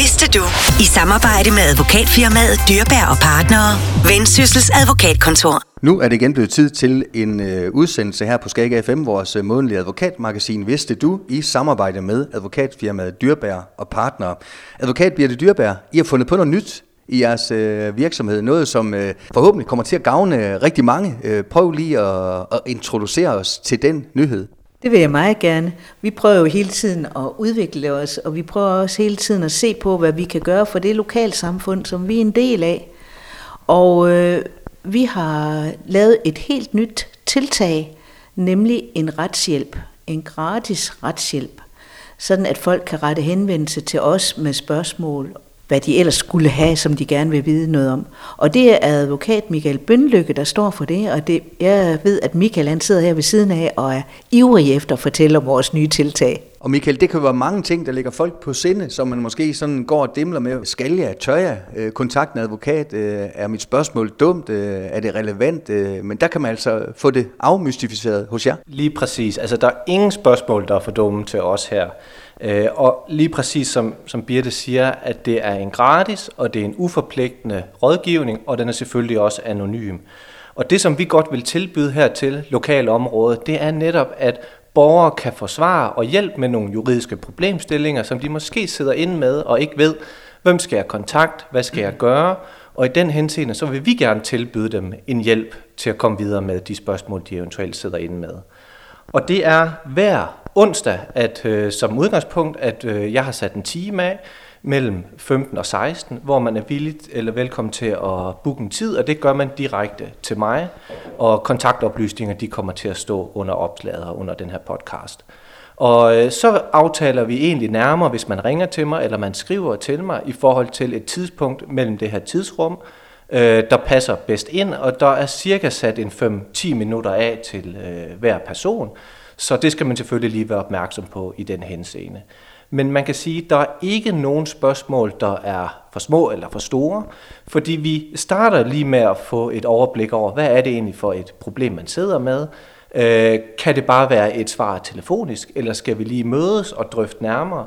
Vidste du? I samarbejde med advokatfirmaet Dyrbær og Partnere. Vendsyssels Advokatkontor. Nu er det igen blevet tid til en øh, udsendelse her på Skag FM, vores øh, månedlige advokatmagasin Vidste du i samarbejde med advokatfirmaet Dyrbær og Partnere. Advokat Birte Dyrbær, I har fundet på noget nyt i jeres øh, virksomhed. Noget, som øh, forhåbentlig kommer til at gavne øh, rigtig mange. Øh, prøv lige at, at introducere os til den nyhed. Det vil jeg meget gerne. Vi prøver jo hele tiden at udvikle os, og vi prøver også hele tiden at se på, hvad vi kan gøre for det lokalsamfund, som vi er en del af. Og øh, vi har lavet et helt nyt tiltag, nemlig en retshjælp, en gratis retshjælp, sådan at folk kan rette henvendelse til os med spørgsmål hvad de ellers skulle have, som de gerne vil vide noget om. Og det er advokat Michael Bønlykke, der står for det, og det, jeg ved, at Michael han sidder her ved siden af og er ivrig efter at fortælle om vores nye tiltag. Og Michael, det kan være mange ting, der ligger folk på sinde, som man måske sådan går og dimler med. Skal jeg, tør jeg, øh, kontakt med advokat, øh, er mit spørgsmål dumt, øh, er det relevant? Men der kan man altså få det afmystificeret hos jer. Lige præcis. Altså, der er ingen spørgsmål, der er for dumme til os her. Øh, og lige præcis som, som Birte siger, at det er en gratis, og det er en uforpligtende rådgivning, og den er selvfølgelig også anonym. Og det, som vi godt vil tilbyde her til lokale område, det er netop, at borgere kan få svar og hjælp med nogle juridiske problemstillinger, som de måske sidder inde med og ikke ved, hvem skal jeg kontakte, hvad skal jeg gøre, og i den henseende, så vil vi gerne tilbyde dem en hjælp til at komme videre med de spørgsmål, de eventuelt sidder inde med. Og det er hver onsdag, at øh, som udgangspunkt, at øh, jeg har sat en time af mellem 15 og 16, hvor man er villig eller velkommen til at booke en tid, og det gør man direkte til mig, og kontaktoplysninger de kommer til at stå under opslaget og under den her podcast. Og øh, så aftaler vi egentlig nærmere, hvis man ringer til mig, eller man skriver til mig, i forhold til et tidspunkt mellem det her tidsrum, øh, der passer bedst ind, og der er cirka sat en 5-10 minutter af til øh, hver person, så det skal man selvfølgelig lige være opmærksom på i den henseende. Men man kan sige, at der er ikke nogen spørgsmål, der er for små eller for store, fordi vi starter lige med at få et overblik over, hvad er det egentlig for et problem, man sidder med. Øh, kan det bare være et svar telefonisk, eller skal vi lige mødes og drøfte nærmere?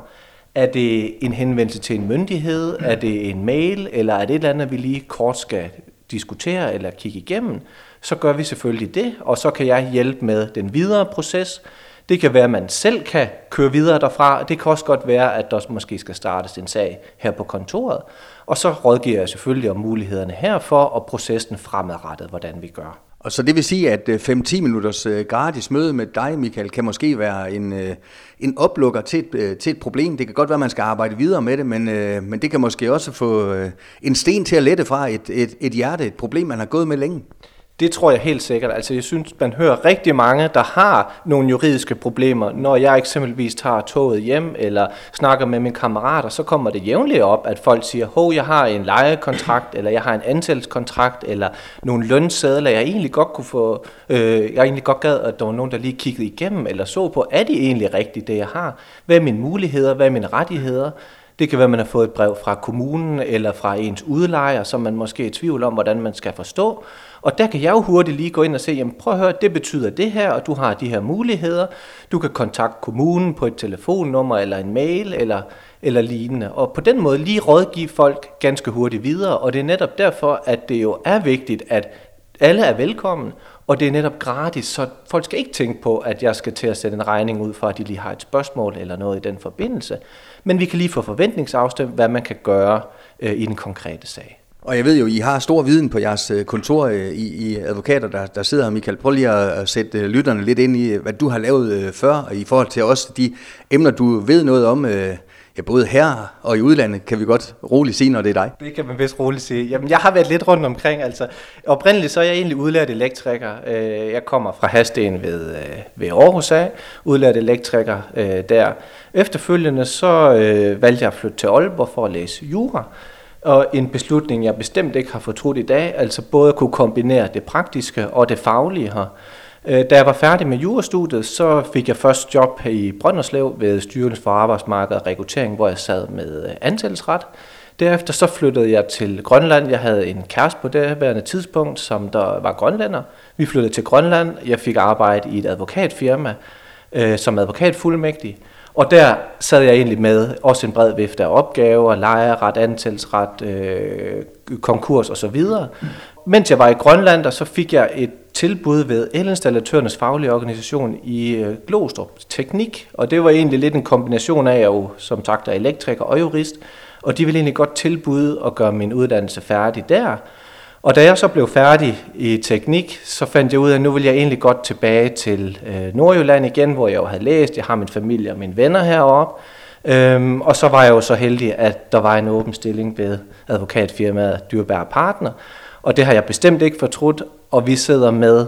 Er det en henvendelse til en myndighed? Er det en mail? Eller er det et eller andet, vi lige kort skal diskutere eller kigge igennem? Så gør vi selvfølgelig det, og så kan jeg hjælpe med den videre proces. Det kan være, at man selv kan køre videre derfra. Det kan også godt være, at der måske skal startes en sag her på kontoret. Og så rådgiver jeg selvfølgelig om mulighederne herfor og processen fremadrettet, hvordan vi gør. Og så det vil sige, at øh, 5-10 minutters øh, gratis møde med dig, Michael, kan måske være en, øh, en oplukker til et, til et problem. Det kan godt være, at man skal arbejde videre med det, men, men det kan måske også få en sten til at lette fra et, et, et hjerte, et problem, man har gået med længe. Det tror jeg helt sikkert. Altså jeg synes, man hører rigtig mange, der har nogle juridiske problemer. Når jeg eksempelvis tager toget hjem eller snakker med mine kammerater, så kommer det jævnligt op, at folk siger, hov, jeg har en lejekontrakt, eller jeg har en ansættelseskontrakt, eller nogle lønsedler, jeg egentlig godt kunne få, øh, jeg egentlig godt gad, at der var nogen, der lige kiggede igennem, eller så på, er det egentlig rigtigt, det jeg har? Hvad er mine muligheder? Hvad er mine rettigheder? Det kan være, at man har fået et brev fra kommunen eller fra ens udlejer, som man måske er i tvivl om, hvordan man skal forstå. Og der kan jeg jo hurtigt lige gå ind og se, jamen prøv at høre, det betyder det her, og du har de her muligheder. Du kan kontakte kommunen på et telefonnummer eller en mail eller, eller lignende. Og på den måde lige rådgive folk ganske hurtigt videre. Og det er netop derfor, at det jo er vigtigt, at alle er velkommen, og det er netop gratis, så folk skal ikke tænke på, at jeg skal til at sætte en regning ud for, at de lige har et spørgsmål eller noget i den forbindelse. Men vi kan lige få forventningsafstemt, hvad man kan gøre øh, i den konkrete sag. Og jeg ved jo, I har stor viden på jeres øh, kontor øh, i, i advokater, der, der sidder her. Michael, prøv lige at sætte øh, lytterne lidt ind i, hvad du har lavet før, i forhold til også de emner, du ved noget om, ja, både her og i udlandet, kan vi godt roligt sige, når det er dig. Det kan man vist roligt sige. Jamen, jeg har været lidt rundt omkring. Altså, oprindeligt så er jeg egentlig udlært elektriker. Jeg kommer fra Hasten ved, ved Aarhus af, udlært elektriker der. Efterfølgende så valgte jeg at flytte til Aalborg for at læse jura og en beslutning, jeg bestemt ikke har fortrudt i dag, altså både at kunne kombinere det praktiske og det faglige her. Øh, da jeg var færdig med jurastudiet, så fik jeg først job i Brønderslev ved Styrelsen for Arbejdsmarked og Rekruttering, hvor jeg sad med øh, ansættelsesret. Derefter så flyttede jeg til Grønland. Jeg havde en kæreste på det værende tidspunkt, som der var grønlander. Vi flyttede til Grønland. Jeg fik arbejde i et advokatfirma øh, som advokatfuldmægtig. Og der sad jeg egentlig med også en bred vifte af opgaver, lejeret, antelsret, øh, konkurs osv. Mens jeg var i Grønland, der så fik jeg et tilbud ved elinstallatørernes faglige organisation i øh, Glostrup Teknik, og det var egentlig lidt en kombination af, at jeg jo som sagt er elektriker og jurist, og de ville egentlig godt tilbyde at gøre min uddannelse færdig der. Og da jeg så blev færdig i teknik, så fandt jeg ud af, at nu vil jeg egentlig godt tilbage til øh, Nordjylland igen, hvor jeg jo havde læst. Jeg har min familie og mine venner heroppe. Øhm, og så var jeg jo så heldig, at der var en åben stilling ved advokatfirmaet Dyrbær Partner. Og det har jeg bestemt ikke fortrudt, og vi sidder med,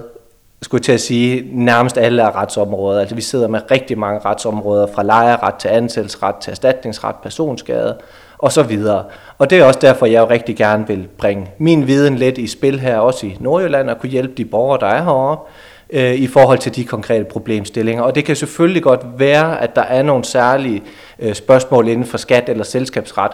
skulle jeg til at sige, nærmest alle af retsområder. Altså vi sidder med rigtig mange retsområder, fra lejeret til ansættelsesret til erstatningsret, personskade og så videre. Og det er også derfor, jeg jo rigtig gerne vil bringe min viden lidt i spil her, også i Nordjylland, og kunne hjælpe de borgere, der er herovre, øh, i forhold til de konkrete problemstillinger. Og det kan selvfølgelig godt være, at der er nogle særlige øh, spørgsmål inden for skat eller selskabsret,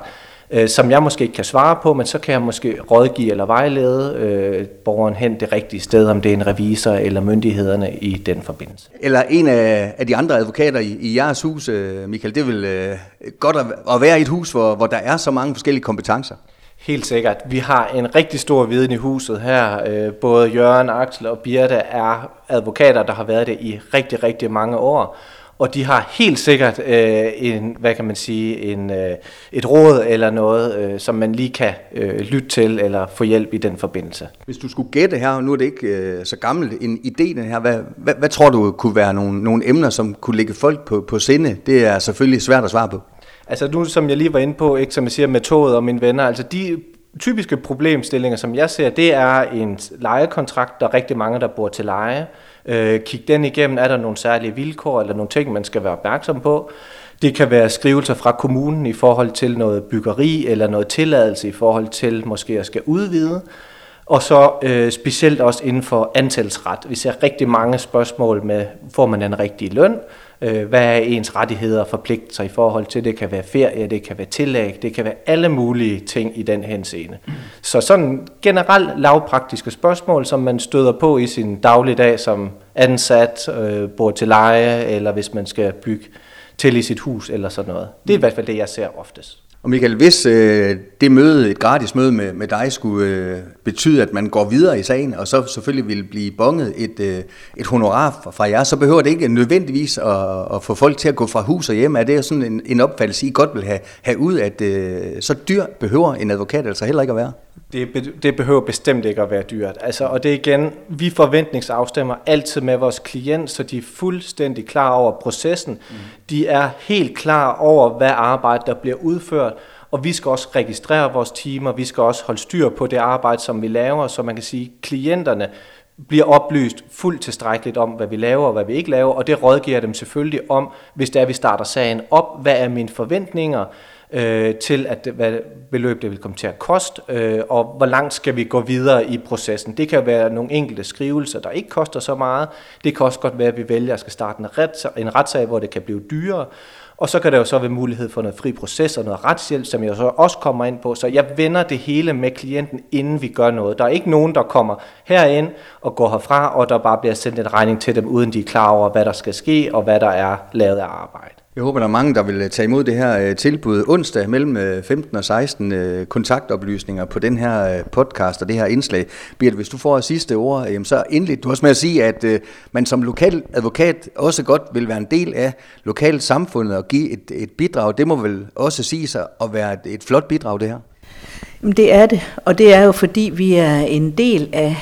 øh, som jeg måske ikke kan svare på, men så kan jeg måske rådgive eller vejlede øh, borgeren hen det rigtige sted, om det er en revisor eller myndighederne i den forbindelse. Eller en af, af de andre advokater i, i jeres hus, øh, Michael, det vel øh, godt at, at være i et hus, hvor, hvor der er så mange forskellige kompetencer. Helt sikkert. Vi har en rigtig stor viden i huset her. Øh, både Jørgen, Axel og Birte er advokater, der har været det i rigtig, rigtig mange år og de har helt sikkert øh, en, hvad kan man sige, en, øh, et råd eller noget, øh, som man lige kan øh, lytte til eller få hjælp i den forbindelse. Hvis du skulle gætte her, nu er det ikke øh, så gammelt en idé den her, hvad, hvad, hvad tror du kunne være nogle, nogle emner, som kunne ligge folk på, på sinde? Det er selvfølgelig svært at svare på. Altså nu, som jeg lige var inde på, ikke, som jeg siger, metode og mine venner, altså de typiske problemstillinger, som jeg ser, det er en lejekontrakt, der er rigtig mange, der bor til leje. Øh, kig den igennem, er der nogle særlige vilkår eller nogle ting, man skal være opmærksom på. Det kan være skrivelser fra kommunen i forhold til noget byggeri eller noget tilladelse i forhold til måske at skal udvide. Og så øh, specielt også inden for antalsret. Vi ser rigtig mange spørgsmål med, får man den rigtige løn? Øh, hvad er ens rettigheder og forpligtelser i forhold til? Det kan være ferie, det kan være tillæg, det kan være alle mulige ting i den henseende. Så sådan generelt lavpraktiske spørgsmål, som man støder på i sin dagligdag som ansat, øh, bor til leje, eller hvis man skal bygge til i sit hus eller sådan noget. Det er i hvert fald det, jeg ser oftest. Og Michael, hvis øh, det møde, et gratis møde med, med dig, skulle øh, betyde, at man går videre i sagen, og så selvfølgelig vil blive bonget et, øh, et honorar fra jer, så behøver det ikke nødvendigvis at, at få folk til at gå fra hus og hjem. Er det sådan en, en opfattelse, I godt vil have, have ud, at øh, så dyr behøver en advokat altså heller ikke at være? Det, det behøver bestemt ikke at være dyrt. Altså, og det er igen, vi forventningsafstemmer altid med vores klient, så de er fuldstændig klar over processen. Mm. De er helt klar over, hvad arbejde der bliver udført, og vi skal også registrere vores timer, vi skal også holde styr på det arbejde, som vi laver, så man kan sige, at klienterne bliver oplyst fuldt tilstrækkeligt om, hvad vi laver og hvad vi ikke laver, og det rådgiver dem selvfølgelig om, hvis det er, at vi starter sagen op, hvad er mine forventninger, øh, til, at hvad beløb det vil komme til at koste, øh, og hvor langt skal vi gå videre i processen. Det kan være nogle enkelte skrivelser, der ikke koster så meget. Det kan også godt være, at vi vælger at skal starte en, ret, en retssag, hvor det kan blive dyrere. Og så kan der jo så være mulighed for noget fri proces og noget retshjælp, som jeg så også kommer ind på. Så jeg vender det hele med klienten, inden vi gør noget. Der er ikke nogen, der kommer herind og går herfra, og der bare bliver sendt en regning til dem, uden de er klar over, hvad der skal ske og hvad der er lavet af arbejde. Jeg håber, der er mange, der vil øh, tage imod det her øh, tilbud onsdag mellem øh, 15 og 16 kontaktoplysninger på den her podcast og det her indslag. Birte, hvis du får sidste ord, så endelig du også med at sige, at man som lokal advokat også godt vil være en del af lokalt samfundet og give et, et bidrag. Det må vel også sige sig at være et, et flot bidrag, det her? Det er det, og det er jo fordi, vi er en del af,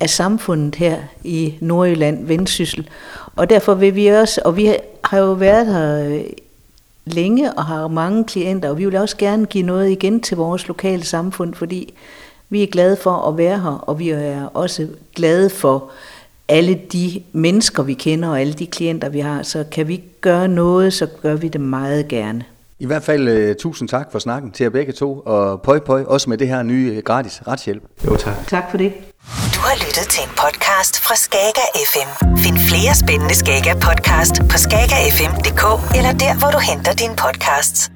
af samfundet her i Nordjylland, Vendsyssel. Og derfor vil vi også, og vi har jo været her øh, længe og har mange klienter, og vi vil også gerne give noget igen til vores lokale samfund, fordi vi er glade for at være her, og vi er også glade for alle de mennesker, vi kender, og alle de klienter, vi har. Så kan vi gøre noget, så gør vi det meget gerne. I hvert fald uh, tusind tak for snakken til jer begge to, og pøj pøj, også med det her nye gratis retshjælp. Jo tak. Tak for det. Du har lyttet til en podcast fra Skager FM. Find flere spændende Skager podcast på skagerfm.dk eller der, hvor du henter dine podcasts.